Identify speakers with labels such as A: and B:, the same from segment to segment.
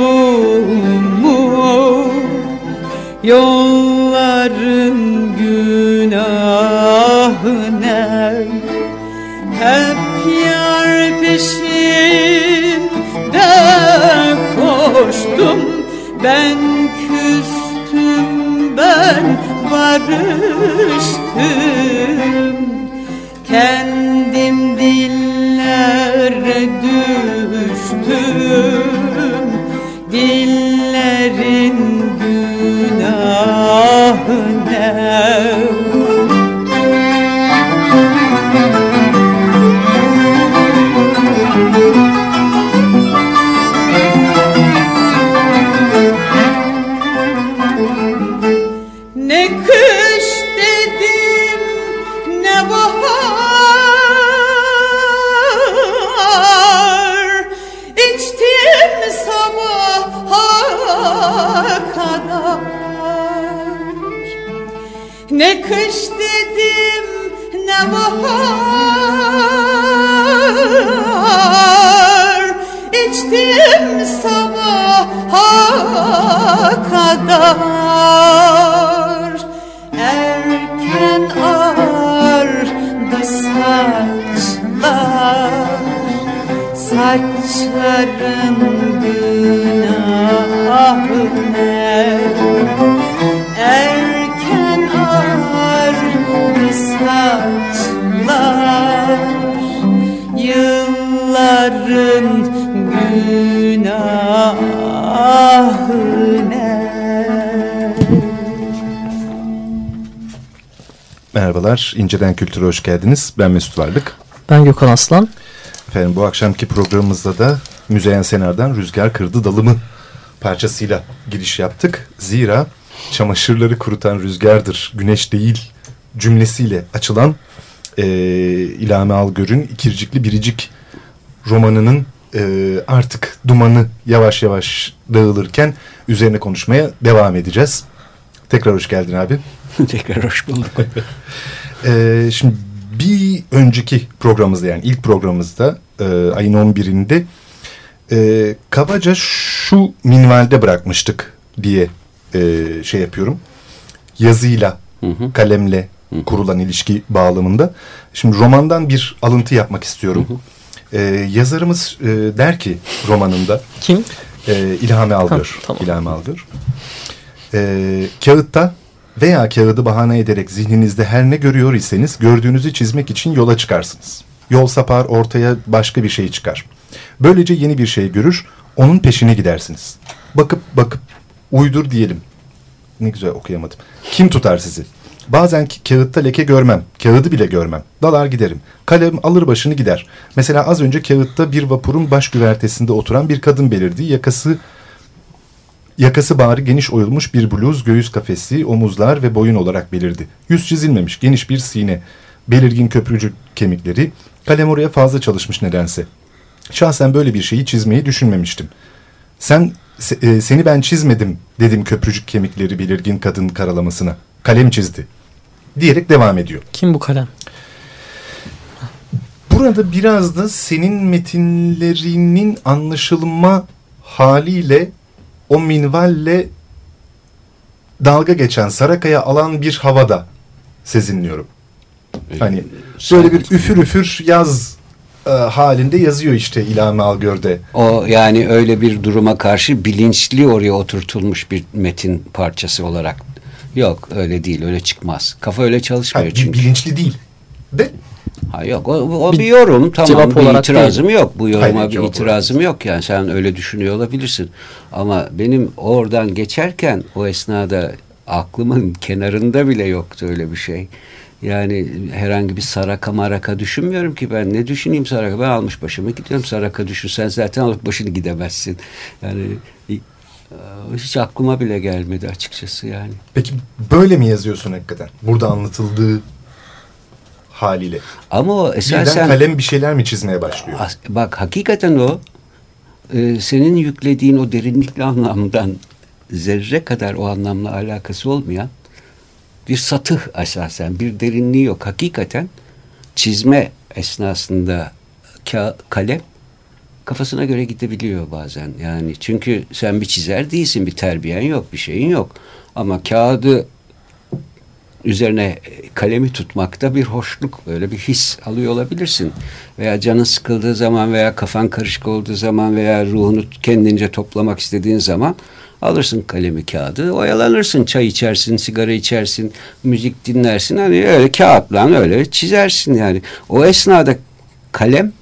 A: yolumu Yolların günahına Hep yar peşinde koştum. Ben küstüm ben barıştım. Kendim dillere düştüm Dillerin günahına Ne Ne kış dedim ne bahar. İçtim sabaha kadar. Erken ağardı saçlar Saçların
B: Merhabalar, İnceden Kültür'e hoş geldiniz. Ben Mesut Varlık.
C: Ben Gökhan Aslan.
B: Efendim bu akşamki programımızda da Müzeyyen Senar'dan Rüzgar Kırdı Dalımı parçasıyla giriş yaptık. Zira çamaşırları kurutan rüzgardır, güneş değil cümlesiyle açılan e, İlhami Algör'ün İkircikli Biricik romanının e, artık dumanı yavaş yavaş dağılırken üzerine konuşmaya devam edeceğiz. Tekrar hoş geldin abi.
C: Tekrar hoş bulduk.
B: Ee, şimdi bir önceki programımızda yani ilk programımızda e, ayın 11'inde e, kabaca şu minvalde bırakmıştık diye e, şey yapıyorum. Yazıyla, kalemle kurulan ilişki bağlamında. Şimdi romandan bir alıntı yapmak istiyorum. E, yazarımız e, der ki romanında
C: Kim?
B: e, İlhami Algör.
C: Ha, tamam.
B: İlhami Algör. E, kağıtta veya kağıdı bahane ederek zihninizde her ne görüyor iseniz gördüğünüzü çizmek için yola çıkarsınız. Yol sapar ortaya başka bir şey çıkar. Böylece yeni bir şey görür, onun peşine gidersiniz. Bakıp bakıp uydur diyelim. Ne güzel okuyamadım. Kim tutar sizi? Bazen kağıtta leke görmem. Kağıdı bile görmem. Dalar giderim. Kalem alır başını gider. Mesela az önce kağıtta bir vapurun baş güvertesinde oturan bir kadın belirdi. Yakası Yakası bağrı geniş oyulmuş bir bluz, göğüs kafesi, omuzlar ve boyun olarak belirdi. Yüz çizilmemiş, geniş bir sine, belirgin köprücük kemikleri, kalem oraya fazla çalışmış nedense. Şahsen böyle bir şeyi çizmeyi düşünmemiştim. Sen, se- e, seni ben çizmedim dedim köprücük kemikleri belirgin kadın karalamasına. Kalem çizdi. diyerek devam ediyor.
C: Kim bu kalem?
B: Burada biraz da senin metinlerinin anlaşılma haliyle o minvalle dalga geçen Saraka'ya alan bir havada sezinliyorum. Hani böyle bir üfür üfür yaz e, halinde yazıyor işte İlhami Algör'de.
D: O yani öyle bir duruma karşı bilinçli oraya oturtulmuş bir metin parçası olarak. Yok öyle değil öyle çıkmaz. Kafa öyle çalışmıyor
B: bi-
D: çünkü.
B: bilinçli değil. De
D: Ha yok o, o
C: Bir
D: bir yorum tamam
C: cevap
D: bir
C: olarak
D: itirazım yok. Bu yoruma
B: Hayır,
D: bir itirazım yok yani sen öyle düşünüyor olabilirsin. Ama benim oradan geçerken o esnada aklımın kenarında bile yoktu öyle bir şey. Yani herhangi bir saraka maraka düşünmüyorum ki ben ne düşüneyim saraka ben almış başımı gidiyorum saraka düşünsen zaten alıp başını gidemezsin. Yani e, hiç aklıma bile gelmedi açıkçası yani.
B: peki böyle mi yazıyorsun hakikaten? Burada anlatıldığı haliyle.
D: Ama o
B: Birden
D: esasen
B: kalem bir şeyler mi çizmeye başlıyor?
D: Bak hakikaten o e, senin yüklediğin o derinlikli anlamdan zerre kadar o anlamla alakası olmayan bir satıh esasen bir derinliği yok. Hakikaten çizme esnasında ka- kalem kafasına göre gidebiliyor bazen. Yani çünkü sen bir çizer değilsin, bir terbiyen yok, bir şeyin yok. Ama kağıdı üzerine e, kalemi tutmakta bir hoşluk, böyle bir his alıyor olabilirsin. Veya canın sıkıldığı zaman veya kafan karışık olduğu zaman veya ruhunu kendince toplamak istediğin zaman alırsın kalemi kağıdı, oyalanırsın, çay içersin, sigara içersin, müzik dinlersin. Hani öyle kağıtla öyle çizersin yani. O esnada kalem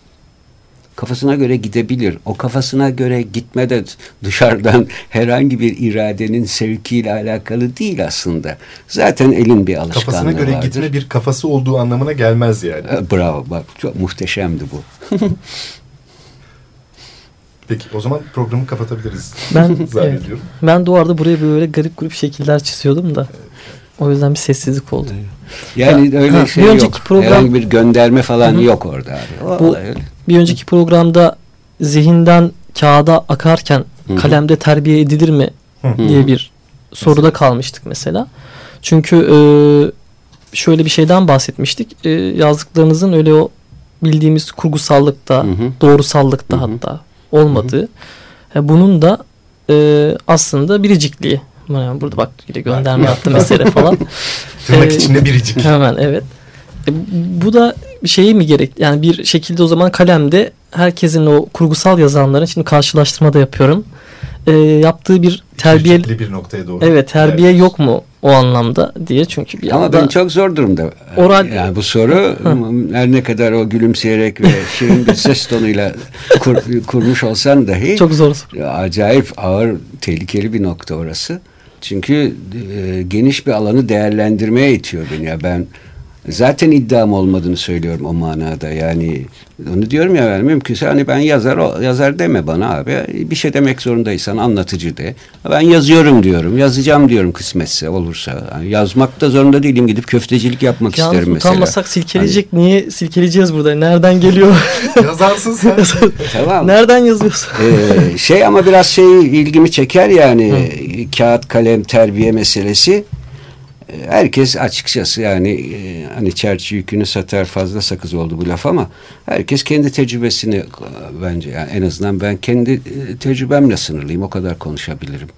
D: kafasına göre gidebilir. O kafasına göre gitme de dışarıdan herhangi bir iradenin sevkiyle alakalı değil aslında. Zaten elin bir alışkanlığı
B: Kafasına göre
D: vardır.
B: gitme bir kafası olduğu anlamına gelmez yani.
D: Bravo bak çok muhteşemdi bu.
B: Peki o zaman programı kapatabiliriz.
C: Ben evet, ben duvarda buraya böyle garip grup şekiller çiziyordum da. O yüzden bir sessizlik oldu.
D: Yani
C: Ha,
D: öyle
C: ha,
D: şey
C: bir
D: yok.
C: program-
D: Herhangi bir gönderme falan yok orada abi. O
C: Bu-
D: öyle.
C: Bir önceki programda zihinden kağıda akarken
D: Hı hı.
C: kalemde terbiye edilir mi
B: Hı.
C: diye bir soruda kalmıştık mesela. Çünkü e, şöyle bir şeyden bahsetmiştik. E, yazdıklarınızın öyle o bildiğimiz kurgusallıkta, doğrusallıkta hatta olmadığı. E, bunun da e, aslında biricikliği. Yani burada bak yine gönderme yaptı mesele falan.
B: Tırnak
C: Ee,
B: içinde biricik.
C: Hemen evet. E, bu da bir şeyi mi gerek? Yani bir şekilde o zaman kalemde herkesin o kurgusal yazanların şimdi karşılaştırma da yapıyorum. E, yaptığı bir terbiye
B: bir noktaya doğru.
C: evet terbiye
B: Evet.
C: yok mu o anlamda diye çünkü bir
D: Ama
C: anda
D: ben çok zor durumda.
C: Oral-
D: Yani bu soru her ne kadar o gülümseyerek ve şirin bir ses tonuyla kur- kurmuş olsan dahi
C: çok zor.
D: acayip ağır, tehlikeli bir nokta orası. Çünkü e, geniş bir alanı değerlendirmeye itiyor beni. Ya ben zaten iddiam olmadığını söylüyorum o manada. Yani onu diyorum ya ben mümkünse hani ben yazar yazar deme bana abi. Bir şey demek zorundaysan anlatıcı de. Ben yazıyorum diyorum. Yazacağım diyorum kısmetse olursa. Yani yazmak da zorunda değilim. Gidip köftecilik yapmak
C: Yalnız
D: isterim mesela.
C: utanmasak silkeleyecek. Niye silkeleyeceğiz burada? Nereden geliyor?
B: Yazarsın sen.
D: Tamam.
C: Nereden yazıyorsun?
D: Ee, şey ama biraz şey ilgimi çeker yani kağıt kalem terbiye meselesi. Herkes açıkçası yani e, hani çerçi yükünü satar fazla sakız oldu bu laf ama herkes kendi tecrübesini bence yani en azından ben kendi e, tecrübemle sınırlıyım o kadar konuşabilirim.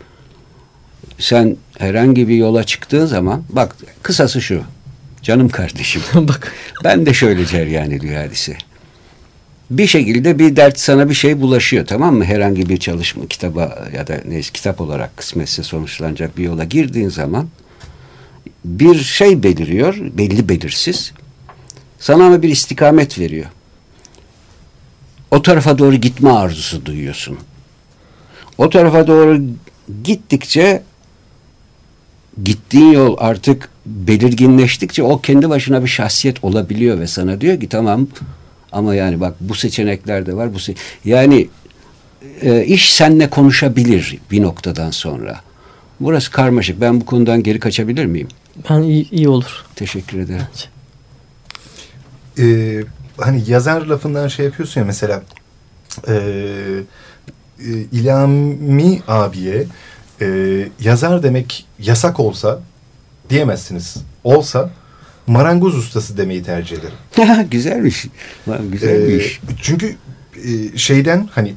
D: Sen herhangi bir yola çıktığın zaman bak kısası şu canım kardeşim
C: Bak
D: ben de şöyle ceryan ediyor hadise. Bir şekilde bir dert sana bir şey bulaşıyor tamam mı? Herhangi bir çalışma kitaba ya da neyse kitap olarak kısmetse sonuçlanacak bir yola girdiğin zaman bir şey beliriyor, belli belirsiz. Sana ama bir istikamet veriyor. O tarafa doğru gitme arzusu duyuyorsun. O tarafa doğru gittikçe gittiğin yol artık belirginleştikçe o kendi başına bir şahsiyet olabiliyor ve sana diyor ki tamam ama yani bak bu seçenekler de var bu se yani e, iş seninle konuşabilir bir noktadan sonra. Burası karmaşık. Ben bu konudan geri kaçabilir miyim?
C: Ben iyi, iyi olur.
D: Teşekkür ederim.
B: Ee, hani yazar lafından şey yapıyorsun ya mesela e, e, İlhami abiye e, yazar demek yasak olsa diyemezsiniz. Olsa marangoz ustası demeyi tercih ederim.
D: Güzelmiş. Lan, Güzel
B: Ee, çünkü e, şeyden hani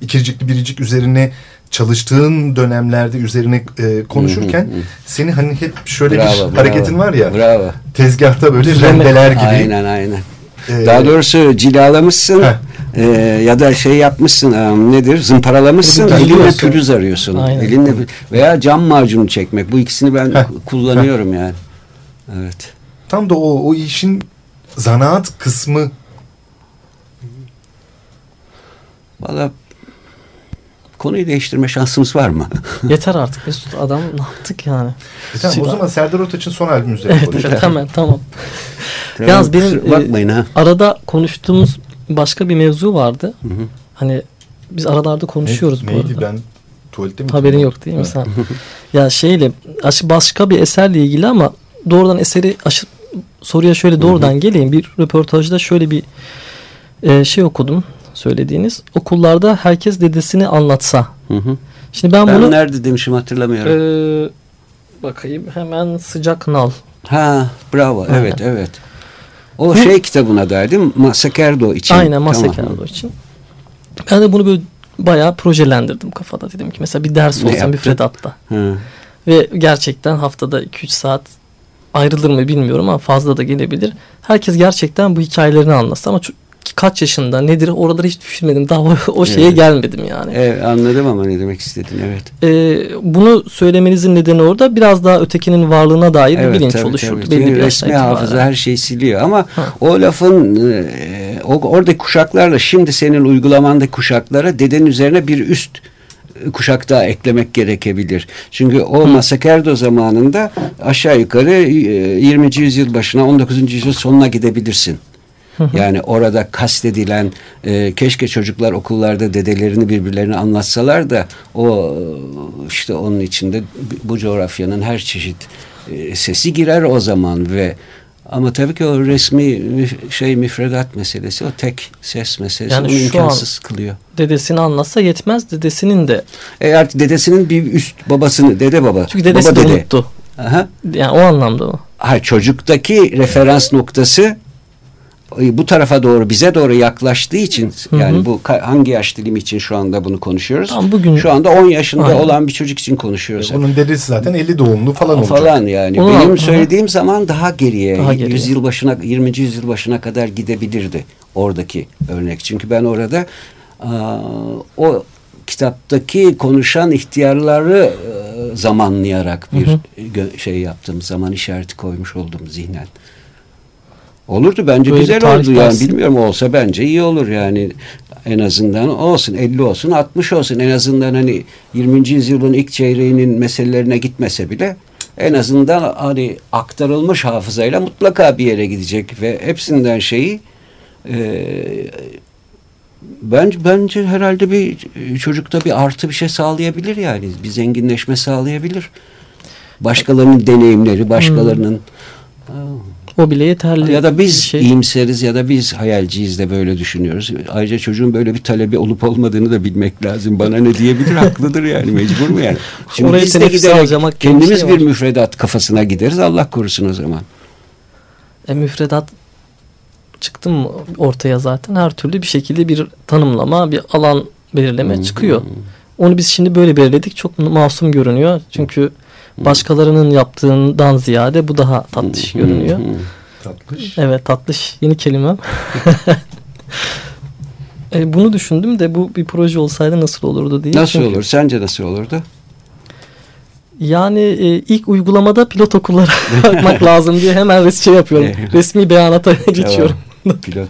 B: ikircikli biricik üzerine çalıştığın dönemlerde üzerine e, konuşurken seni hani hep şöyle
D: Bravo,
B: bir
D: bravo.
B: hareketin var ya
D: Bravo.
B: tezgahta böyle
C: Düzleme.
B: rendeler gibi.
D: Aynen aynen.
B: Ee,
D: Daha doğrusu cilalamışsın
B: Heh.
D: e, ya da şey yapmışsın e, nedir zımparalamışsın elinle pürüz arıyorsun.
C: Aynen.
D: Elinle veya cam macunu çekmek. Bu ikisini ben
B: Heh.
D: kullanıyorum yani. Evet.
B: Tam da o, o işin zanaat kısmı
D: Valla konuyu değiştirme şansımız var mı?
C: Yeter artık Mesut adam ne yaptık yani.
B: E tamam, o zaman Serdar Ortaç'ın son albümü üzerine
C: Evet,
B: konuşalım.
C: hemen tamam.
D: Tamam,
C: Yalnız benim,
D: kusura bakmayın ha.
C: Arada konuştuğumuz başka bir mevzu vardı.
D: Hı hı.
C: Hani biz aralarda konuşuyoruz
B: Ne-
C: bu
B: neydi
C: arada.
B: ben tuvalette mi?
C: Haberin yok değil mi sen? ya şeyle aş- başka bir eserle ilgili ama doğrudan eseri aşı, soruya şöyle doğrudan geleyim. Bir röportajda şöyle bir e, şey okudum söylediğiniz. Okullarda herkes dedesini anlatsa.
D: Hı hı.
C: Şimdi ben,
D: Ben
C: bunu
D: nerede demişim hatırlamıyorum.
C: e, bakayım hemen sıcak nal.
D: Ha bravo
C: Aynen.
D: evet evet. O şey kitabına da değil mi? Masakerdo için.
C: Aynen
D: Tamam.
C: Masakerdo için. Ben de bunu böyle bayağı projelendirdim kafada. Dedim ki mesela bir ders olsa müfredatta.
D: Hı.
C: Ve gerçekten haftada 2-3 saat ayrılır mı bilmiyorum ama fazla da gelebilir. Herkes gerçekten bu hikayelerini anlatsa ama kaç yaşında nedir oraları hiç düşünmedim. Daha o, o şeye
D: Evet.
C: gelmedim yani.
D: Evet, anladım ama ne demek istedin evet.
C: Ee, bunu söylemenizin nedeni orada biraz daha ötekinin varlığına dair bir bilinç
D: tabii,
C: oluşur.
D: tabii.
C: Belli bir
D: resmi hafıza her şeyi siliyor ama
C: Ha.
D: o lafın e, o, oradaki kuşaklarla şimdi senin uygulamandaki kuşaklara dedenin üzerine bir üst e, kuşak daha eklemek gerekebilir. Çünkü o Masakerdo zamanında aşağı yukarı e, 20. yüzyıl başına 19. yüzyıl sonuna gidebilirsin. Yani orada kastedilen e, keşke çocuklar okullarda dedelerini birbirlerine anlatsalar da o e, işte onun içinde bu coğrafyanın her çeşit e, sesi girer o zaman ve ama tabii ki o resmi müf- şey müfredat meselesi o tek ses meselesi
C: Yani
D: onu imkansız kılıyor.
C: Dedesini anlatsa yetmez. Dedesinin de.
D: Eğer dedesinin bir üst babasını dede baba
C: Çünkü dedesi
D: baba
C: de
D: dede.
C: unuttu.
D: Aha.
C: Yani o anlamda o.
D: Hayır, çocuktaki referans noktası e, bu tarafa doğru bize doğru yaklaştığı için
C: Hı hı.
D: yani bu hangi yaş dilimi için şu anda bunu konuşuyoruz?
C: Tam bugün-
D: Şu anda 10 yaşında
C: Aynen.
D: olan bir çocuk için konuşuyoruz.
B: Onun dedesi zaten 50 doğumlu falan olacak.
D: falan yani.
C: Onu-
D: Benim
C: Hı hı.
D: söylediğim zaman daha geriye,
C: Daha geriye.
D: yüzyıl başına 20. yüzyıl başına kadar gidebilirdi oradaki örnek. Çünkü ben orada aa, o kitaptaki konuşan ihtiyarları e, zamanlayarak bir gö- şey yaptım. Zaman işareti koymuş oldum zihnen. Olurdu bence
C: Böyle
D: güzel oldu yani bilmiyorum olsa bence iyi olur yani en azından olsun 50 olsun 60 olsun en azından hani 20. yüzyılın ilk çeyreğinin meselelerine gitmese bile en azından hani aktarılmış hafızayla mutlaka bir yere gidecek ve hepsinden şeyi e, bence bence herhalde bir çocukta bir artı bir şey sağlayabilir yani bir zenginleşme sağlayabilir. Başkalarının deneyimleri, başkalarının
C: O bile yeterli.
D: ya da biz
C: şey.
D: iyimseriz ya da biz hayalciyiz de böyle düşünüyoruz. Ayrıca çocuğun böyle bir talebi olup olmadığını da bilmek lazım. Bana ne diyebilir? Haklıdır yani. Mecbur mu yani? Şimdi
C: Oraya
D: biz de giderek kendimiz
C: şey
D: bir
C: var.
D: müfredat kafasına gideriz. Allah korusun o zaman.
C: E, müfredat çıktı mı ortaya zaten her türlü bir şekilde bir tanımlama, bir alan belirleme çıkıyor. Onu biz şimdi böyle belirledik. Çok masum görünüyor. Çünkü başkalarının yaptığından ziyade bu daha tatlış görünüyor.
B: Tatlış.
C: Evet tatlış yeni kelimem. e, bunu düşündüm de bu bir proje olsaydı nasıl olurdu diye.
D: Nasıl
C: Çünkü
D: olur? Sence nasıl olurdu?
C: Yani e, ilk uygulamada pilot okullara bakmak lazım diye hemen şey yapıyorum. Resmi beyanata geçiyorum.
D: Pilot.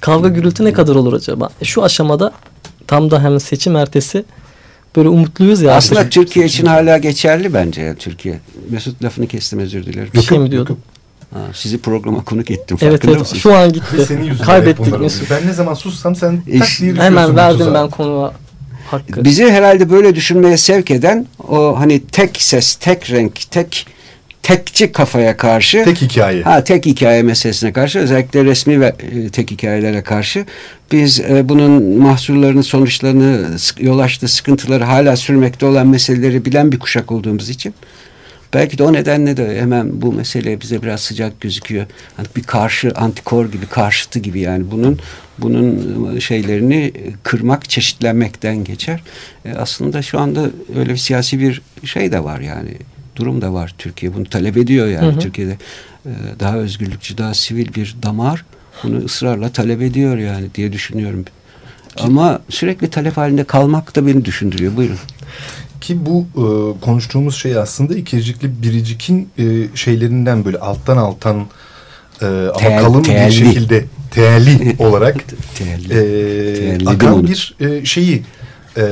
C: Kavga gürültü ne kadar olur acaba? E, Şu aşamada tam da hem seçim ertesi böyle umutluyuz ya.
D: Aslında
C: artık.
D: Türkiye için hala geçerli bence ya Türkiye. Mesut lafını kestim özür dilerim.
C: bir şey mi diyordum?
D: Ha, sizi programa konuk ettim.
C: Evet evet
D: mısın?
C: şu an gitti. Kaybettik Mesut.
B: Ben ne zaman sussam sen
D: İş-
B: tak diye
C: Hemen verdim
B: tuzağa.
C: ben konuğa hakkı.
D: Bizi herhalde böyle düşünmeye sevk eden o hani tek ses, tek renk, tek tekçi kafaya karşı
B: Tek hikaye.
D: ha tek hikaye meselesine karşı özellikle resmi ve e, tek hikayelere karşı biz e, bunun mahsurlarını, sonuçlarını, yol açtığı sıkıntıları hala sürmekte olan meseleleri bilen bir kuşak olduğumuz için Belki de o nedenle de hemen bu mesele bize biraz sıcak gözüküyor. Hani bir karşı antikor gibi, karşıtı gibi yani bunun bunun şeylerini kırmak, çeşitlenmekten geçer. E, aslında şu anda öyle bir siyasi bir şey de var yani. Durum da var Türkiye. Bunu talep ediyor yani
C: Hı hı.
D: Türkiye'de. e, daha özgürlükçü, daha sivil bir damar bunu ısrarla talep ediyor yani diye düşünüyorum. Ama sürekli talep halinde kalmak da beni düşündürüyor. Buyurun.
B: Ki bu e, konuştuğumuz şey aslında ikircikli biricikin e, şeylerinden böyle alttan alttan e, ama
D: Tel-
B: kalın
D: telli.
B: bir şekilde teelli olarak
D: Telli.
B: e,
D: Telledim
B: akan bir e, şeyi e,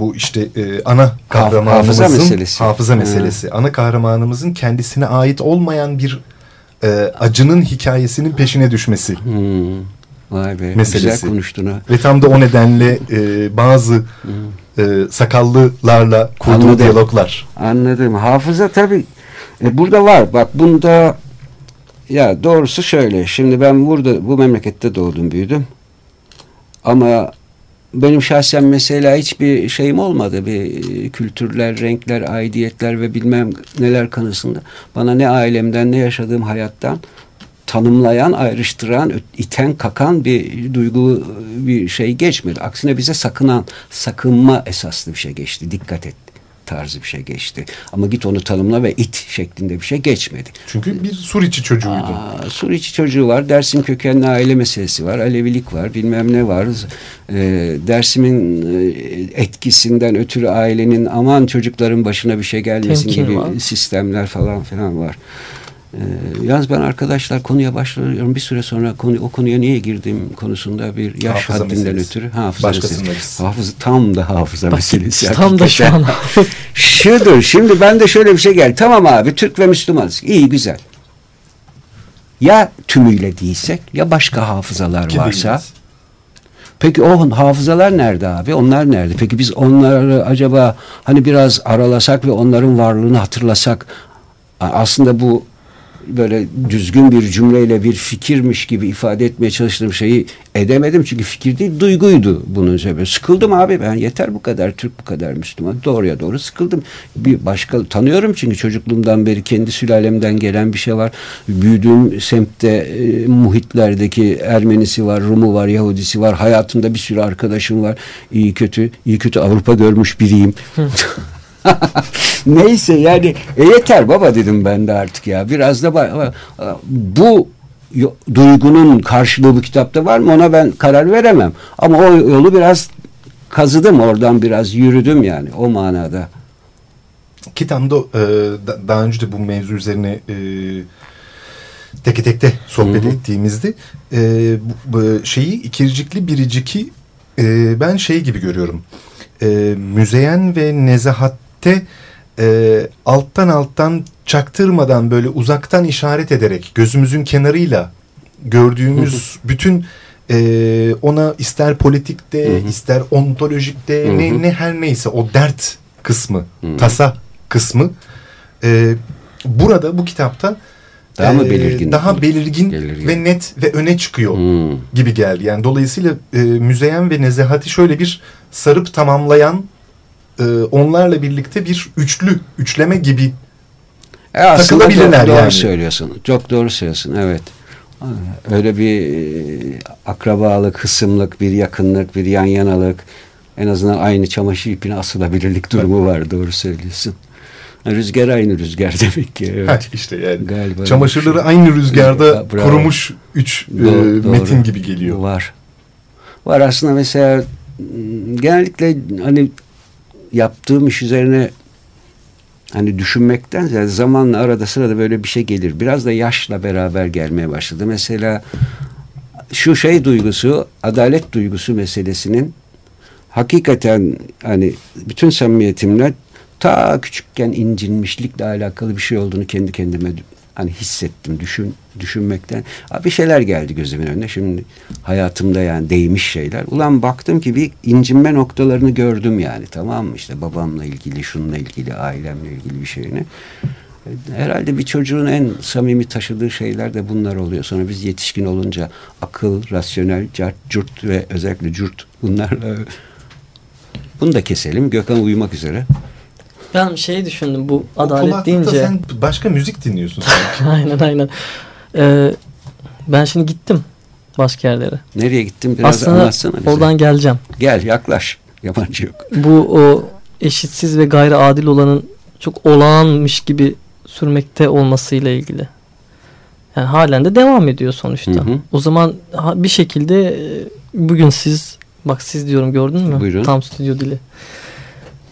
B: bu işte e, ana kahramanımızın
D: hafıza meselesi.
B: hafıza
D: Ha.
B: meselesi. Ana kahramanımızın kendisine ait olmayan bir e, acının hikayesinin peşine düşmesi.
D: Hmm. Vay be.
B: Meselesi.
D: Güzel konuştun ha.
B: Ve tam da o nedenle e, bazı e, sakallılarla kurduğu
D: Anladım.
B: diyaloglar.
D: Anladım. Hafıza tabii e, burada var. Bak bunda ya doğrusu şöyle. Şimdi ben burada bu memlekette doğdum büyüdüm. Ama benim şahsen mesela hiçbir şeyim olmadı. Bir e, kültürler, renkler, aidiyetler ve bilmem neler konusunda. Bana ne ailemden ne yaşadığım hayattan tanımlayan, ayrıştıran, iten, kakan bir duygu, bir şey geçmedi. Aksine bize sakınan, sakınma esaslı bir şey geçti. Dikkat et tarzı bir şey geçti. Ama git onu tanımla ve it şeklinde bir şey geçmedi.
B: Çünkü bir Suriçi çocuğuydu.
D: Aa, Suriçi çocuğu var, Dersim kökenli aile meselesi var, Alevilik var, bilmem ne var. Ee, Dersim'in e, etkisinden ötürü ailenin aman çocukların başına bir şey gelmesin
C: Temkin
D: gibi
C: var.
D: sistemler falan filan var. Ee, yalnız ben arkadaşlar konuya başlıyorum. Bir süre sonra konu, o konuya niye girdim konusunda bir yaş
B: Hafıza
D: haddinden
B: meselesi.
D: ötürü. Hafıza meselesi. Hafıza, tam da hafıza
C: Bak,
D: meselesi.
C: tam da şu
D: hakikaten.
C: an.
D: Şudur şimdi ben de şöyle bir şey geldi. Tamam abi Türk ve Müslümanız. İyi güzel. Ya tümüyle değilsek ya başka hafızalar
B: Ki
D: varsa.
B: değiliz.
D: Peki o hafızalar nerede abi? Onlar nerede? Peki biz onları acaba hani biraz aralasak ve onların varlığını hatırlasak aslında bu böyle düzgün bir cümleyle bir fikirmiş gibi ifade etmeye çalıştığım şeyi edemedim. Çünkü fikir değil duyguydu bunun sebebi. Sıkıldım abi ben yeter bu kadar Türk bu kadar Müslüman. Doğruya doğru sıkıldım. Bir başka tanıyorum çünkü çocukluğumdan beri kendi sülalemden gelen bir şey var. Büyüdüğüm semtte e, muhitlerdeki Ermenisi var, Rumu var, Yahudisi var. Hayatımda bir sürü arkadaşım var. İyi kötü, iyi kötü Avrupa görmüş biriyim. Neyse yani e yeter baba dedim ben de artık ya. Biraz da bu duygunun karşılığı bu kitapta var mı ona ben karar veremem. Ama o yolu biraz kazıdım oradan biraz yürüdüm yani o manada.
B: Ki tam da e, da- daha önce de bu mevzu üzerine e, teke tekte sohbet
D: Hı hı.
B: ettiğimizde e, bu, şeyi ikircikli biriciki e, ben şey gibi görüyorum. E, müzeyen ve nezahatte e, alttan alttan çaktırmadan böyle uzaktan işaret ederek gözümüzün kenarıyla gördüğümüz bütün e, ona ister politikte
D: Hı hı.
B: ister ontolojikte
D: Hı hı.
B: ne, ne her neyse o dert kısmı
D: Hı.
B: tasa kısmı e, burada bu kitapta
D: Daha mı
B: e,
D: belirgin?
B: daha belirgin
D: Belirgin.
B: ve net ve öne çıkıyor
D: Hmm.
B: gibi geldi. Yani dolayısıyla e, müzeyen ve nezahati şöyle bir sarıp tamamlayan e, onlarla birlikte bir üçlü, üçleme gibi
D: E
B: Takılabilirler
D: doğru, doğru
B: yani.
D: söylüyorsun. Çok doğru söylüyorsun. Evet. Öyle bir e, akrabalık, hısımlık, bir yakınlık, bir yan yanalık, en azından aynı çamaşır ipine asılabilirlik durumu var. Doğru söylüyorsun. Rüzgar aynı rüzgar demek ki. Evet.
B: Ha, işte yani
D: Galiba
B: çamaşırları
D: şey.
B: aynı rüzgarda
D: Bravo.
B: kurumuş üç e,
D: Doğru, doğru.
B: metin gibi geliyor.
D: Var. Var aslında mesela genellikle hani yaptığım iş üzerine hani düşünmekten ziyade zamanla arada sırada böyle bir şey gelir. Biraz da yaşla beraber gelmeye başladı. Mesela şu şey duygusu, adalet duygusu meselesinin hakikaten hani bütün samimiyetimle ta küçükken incinmişlikle alakalı bir şey olduğunu kendi kendime hani hissettim düşün düşünmekten. Bir şeyler geldi gözümün önüne. Şimdi hayatımda yani değmiş şeyler. Ulan baktım ki bir incinme noktalarını gördüm yani. Tamam mı? İşte babamla ilgili, şununla ilgili, ailemle ilgili bir şeyini. Herhalde bir çocuğun en samimi taşıdığı şeyler de bunlar oluyor. Sonra biz yetişkin olunca akıl, rasyonel, cart, curt ve özellikle curt bunlarla bunu da keselim. Gökhan uyumak üzere.
C: Ben şey düşündüm bu
B: O
C: adalet deyince.
B: sen başka müzik dinliyorsun. sanki.
C: aynen aynen. Ee, ben şimdi gittim başka yerlere.
D: Nereye gittin biraz
C: Aslında
D: anlatsana bize.
C: oradan geleceğim.
D: Gel yaklaş. Yabancı yok.
C: Bu o eşitsiz ve gayri adil olanın çok olağanmış gibi sürmekte olmasıyla ilgili. Yani halen de devam ediyor sonuçta.
D: Hı hı.
C: O zaman bir şekilde e, bugün siz bak siz diyorum gördün mü?
D: Buyurun.
C: Tam stüdyo dili.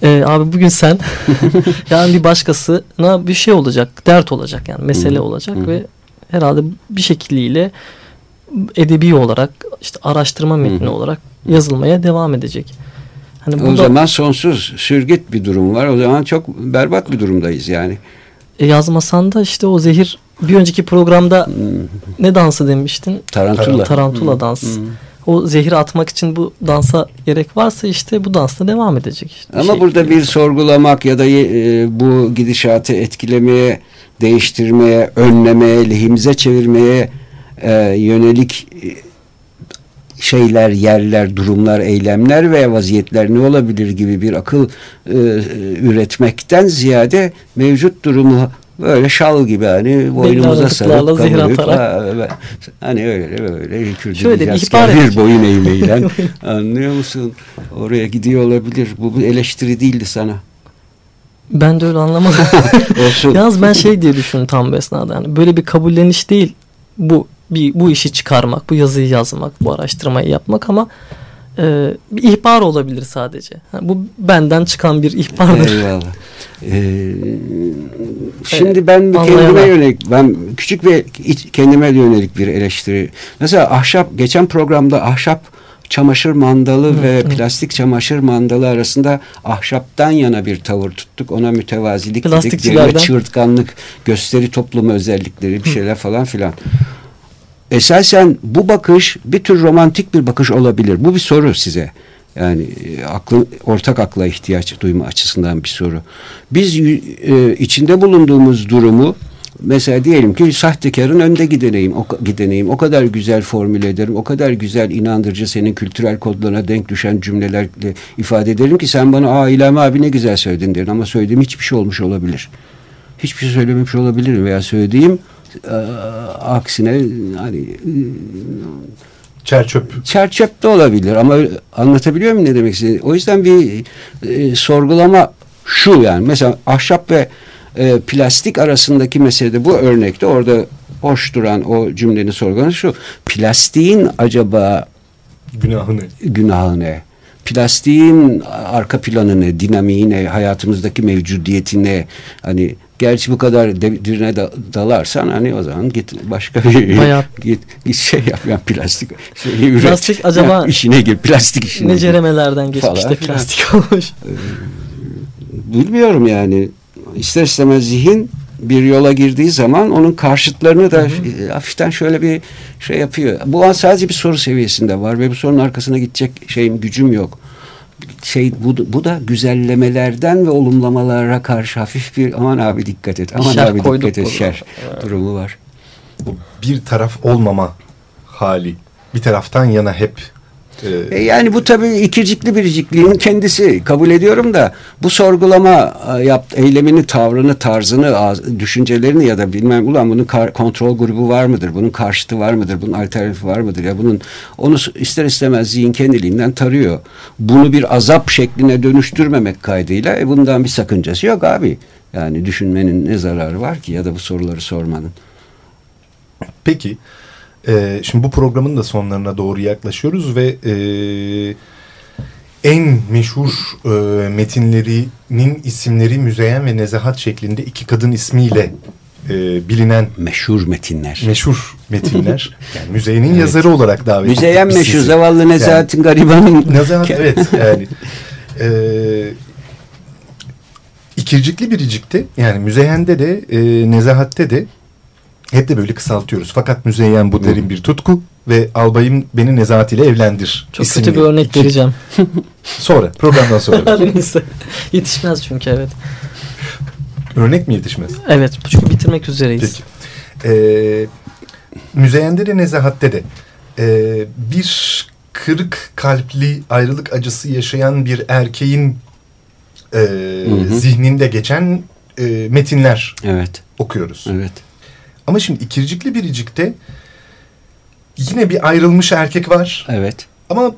C: Ee, abi bugün sen yani bir başkasına bir şey olacak, dert olacak yani mesele olacak ve herhalde bir şekliyle edebi olarak işte araştırma metni olarak yazılmaya devam edecek. Hani
D: O
C: da
D: zaman sonsuz sürgüt bir durum var. O zaman çok berbat bir durumdayız yani.
C: e, yazmasan da işte o zehir bir önceki programda ne dansı demiştin?
D: Tarantula.
C: Tarantula dans. O zehri atmak için bu dansa gerek varsa işte bu dansla devam edecek. işte.
D: Ama
C: Şey-
D: burada bir sorgulamak ya da e, bu gidişatı etkilemeye, değiştirmeye, önlemeye, lehimize çevirmeye e, yönelik e, şeyler, yerler, durumlar, eylemler ve vaziyetler ne olabilir gibi bir akıl e, üretmekten ziyade mevcut durumu böyle şal gibi hani boynumuza sarıp ve- hani öyle
C: bir
D: kürdüleceğiz bir boyun eğmeyle anlıyor musun? Oraya gidiyor olabilir. Bu bir eleştiri değildi sana.
C: Ben de öyle anlamadım. Yalnız ben şey diye düşündüm tam bu esnada. Yani böyle bir kabulleniş değil. Bu bir bu işi çıkarmak, bu yazıyı yazmak, bu araştırmayı yapmak ama e, bir ihbar olabilir sadece. Ha, bu benden çıkan bir ihbardır.
D: Eyvallah. Ee, şimdi ben bir
C: Anlayana.
D: kendime yönelik, ben küçük iç- kendime yönelik bir eleştiri. Mesela ahşap, geçen programda ahşap çamaşır mandalı ve plastik çamaşır mandalı arasında ahşaptan yana bir tavır tuttuk. Ona mütevazilik dedik. Çığırtkanlık, gösteri toplumu özellikleri bir şeyler falan filan. Esasen bu bakış bir tür romantik bir bakış olabilir. Bu bir soru size. Yani e, aklı, ortak akla ihtiyaç duyma açısından bir soru. Biz e, içinde bulunduğumuz durumu mesela diyelim ki sahtekarın önde gideneyim, o, gideneyim. O kadar güzel formüle ederim, o kadar güzel inandırıcı senin kültürel kodlarına denk düşen cümlelerle ifade ederim ki sen bana aa abi ne güzel söyledin derin ama söylediğim hiçbir şey olmuş olabilir. Hiçbir şey söylememiş olabilirim veya söylediğim e, aksine hani
B: Çerçöp.
D: çerçöp de olabilir ama anlatabiliyor muyum ne demek istediğimi? O yüzden bir e, sorgulama şu yani mesela ahşap ve e, plastik arasındaki meselede bu örnekte orada hoş duran o cümlenin sorgulaması şu plastiğin acaba
B: Günahını.
D: günahı ne? Plastiğin arka planı ne? Dinamiği ne? Hayatımızdaki mevcudiyeti ne? Hani gerçi bu kadar derine da- dalarsan hani o zaman git başka bir
C: Bayağı-
D: git, git şey yap yani plastik şeyi üret.
C: Plastik acaba-
D: Ya işine gir plastik işine.
C: Ne
D: gir.
C: ceremelerden geçmiş
D: Falan
C: de plastik olmuş.
D: Bilmiyorum yani ister istemez zihin bir yola girdiği zaman onun karşıtlarını da e, hafiften şöyle bir şey yapıyor. Bu an sadece bir soru seviyesinde var ve bu sorunun arkasına gidecek şeyim gücüm yok. Şey bu, bu da güzellemelerden ve olumlamalara karşı hafif bir aman abi dikkat et. Aman
C: Şer
D: abi dikkat et şer durumu var.
B: Bir taraf olmama hali. Bir taraftan yana hep. E,
D: yani bu tabii ikircikli biricikliğin kendisi kabul ediyorum da bu sorgulama e, yap, eylemini, tavrını, tarzını, düşüncelerini ya da bilmem ulan bunun kontrol grubu var mıdır? Bunun karşıtı var mıdır? Bunun alternatifi var mıdır? Ya bunun onu ister istemez zihin kendiliğinden tarıyor. Bunu bir azap şekline dönüştürmemek kaydıyla e, bundan bir sakıncası yok abi. Yani düşünmenin ne zararı var ki ya da bu soruları sormanın.
B: Peki. E, şimdi bu programın da sonlarına doğru yaklaşıyoruz ve e, en meşhur e, metinlerinin isimleri Müzeyyen ve Nezahat şeklinde iki kadın ismiyle e, bilinen
D: Meşhur metinler.
B: meşhur metinler. Yani Müzeyyen'in yazarı olarak davet ettik biz
D: meşhur,
B: sizi.
D: zavallı Nezahat'in garibanın.
B: Nezahat evet yani. E, ikircikli biricikte yani Müzeyyen'de de e, Nezahat'te de hep de böyle kısaltıyoruz. Fakat Müzeyyen bu derin bir tutku ve albayım beni Nezahat ile evlendir.
C: Çok
B: isimli
C: kötü bir örnek
B: iki-
C: vereceğim.
B: Sonra programdan sonra.
C: Yetişmez çünkü evet.
B: örnek mi yetişmez?
C: Evet çünkü bitirmek üzereyiz.
B: Peki. Ee, Müzeyyen'de de Nezahat'te de ee, bir kırık kalpli ayrılık acısı yaşayan bir erkeğin e, zihninde geçen e, metinler
D: Evet.
B: okuyoruz.
D: Evet.
B: Ama şimdi ikircikli biricikte yine bir ayrılmış erkek var.
D: Evet.
B: Ama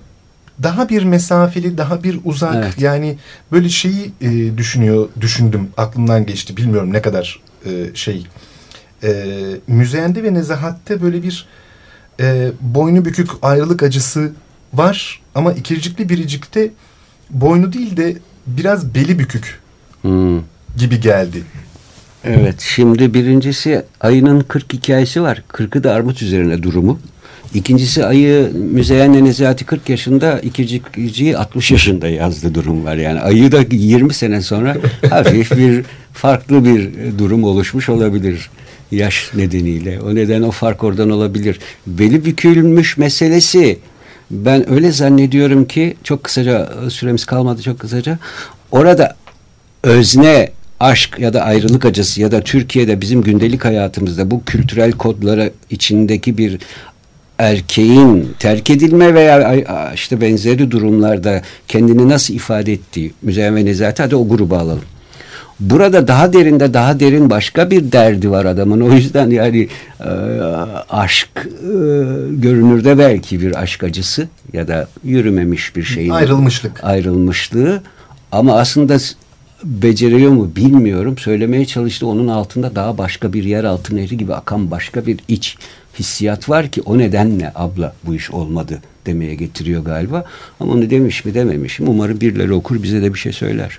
B: daha bir mesafeli, daha bir uzak.
D: Evet.
B: Yani böyle şeyi e, düşünüyor, düşündüm. Aklımdan geçti. Bilmiyorum ne kadar e, şey. E, müzeyende ve nezahatte böyle bir e, boynu bükük ayrılık acısı var. Ama ikircikli biricikte boynu değil de biraz beli bükük
D: Hmm.
B: gibi geldi.
D: Evet. Şimdi birincisi ayının 40 hikayesi var. 40'ı da armut üzerine durumu. İkincisi ayı Müzeyyen Nezati 40 yaşında, ikircikciyi 60 yaşında yazdı durum var. Yani ayı da 20 sene sonra hafif bir farklı bir durum oluşmuş olabilir yaş nedeniyle. O neden o fark oradan olabilir. Beli bükülmüş meselesi ben öyle zannediyorum ki çok kısaca süremiz kalmadı çok kısaca. Orada özne aşk ya da ayrılık acısı ya da Türkiye'de bizim gündelik hayatımızda bu kültürel kodlara içindeki bir erkeğin terk edilme veya işte benzeri durumlarda kendini nasıl ifade ettiği Müzeyyen ve Nezati hadi o grubu alalım. Burada daha derinde daha derin başka bir derdi var adamın. O yüzden yani e, aşk e, görünürde belki bir aşk acısı ya da yürümemiş bir şeyin
B: Ayrılmışlık.
D: ayrılmışlığı ama aslında beceriyor mu bilmiyorum. Söylemeye çalıştı onun altında daha başka bir yeraltı nehri gibi akan başka bir iç hissiyat var ki o nedenle abla bu iş olmadı demeye getiriyor galiba. Ama onu demiş mi dememiş mi umarım birileri okur bize de bir şey söyler.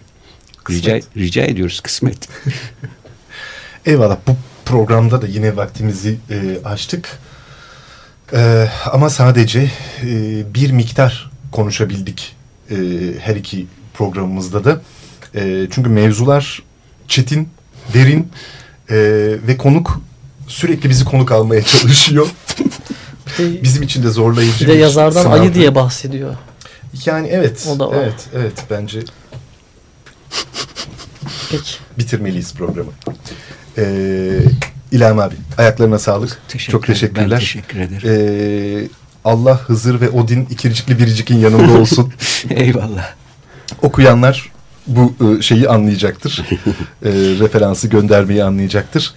D: Rica, rica ediyoruz kısmet.
B: Eyvallah. Bu programda da yine vaktimizi e, açtık. E, ama sadece e, bir miktar konuşabildik e, her iki programımızda da. E, çünkü mevzular çetin, derin e, ve konuk sürekli bizi konuk almaya çalışıyor. Bizim için de zorlayıcı
C: bir de yazardan
B: sınav.
C: ayı diye bahsediyor.
B: Yani evet.
C: O da var.
B: Evet, evet bence
C: Peki.
B: bitirmeliyiz programı. Ee, İlham abi ayaklarına sağlık.
D: Teşekkür
B: Çok teşekkürler.
D: Ben teşekkür ederim.
B: Ee, Allah Hızır ve Odin ikircikli biricikin yanında olsun.
D: Eyvallah.
B: Okuyanlar bu e, şeyi anlayacaktır. Ee, referansı göndermeyi anlayacaktır.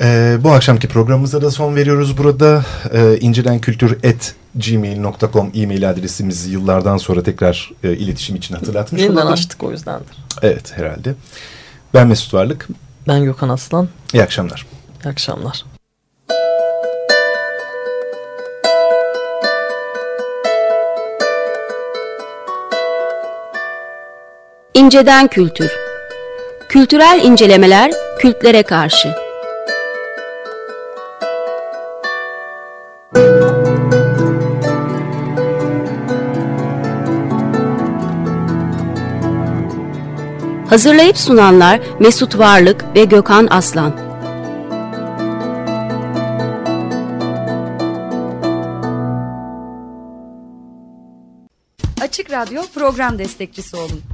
B: Ee, bu akşamki programımıza da son veriyoruz burada. Ee, incelenkültür.gmail.com e-mail adresimizi yıllardan sonra tekrar e, iletişim için hatırlatmış
C: Yeniden
B: olalım.
C: açtık o yüzdendir.
B: Evet herhalde. Ben Mesut Varlık.
C: Ben Gökhan Aslan.
B: İyi akşamlar.
C: İyi akşamlar.
E: İnceden Kültür. Kültürel incelemeler kültlere karşı. Hazırlayıp sunanlar Mesut Varlık ve Gökhan Aslan.
F: Açık Radyo program destekçisi olun.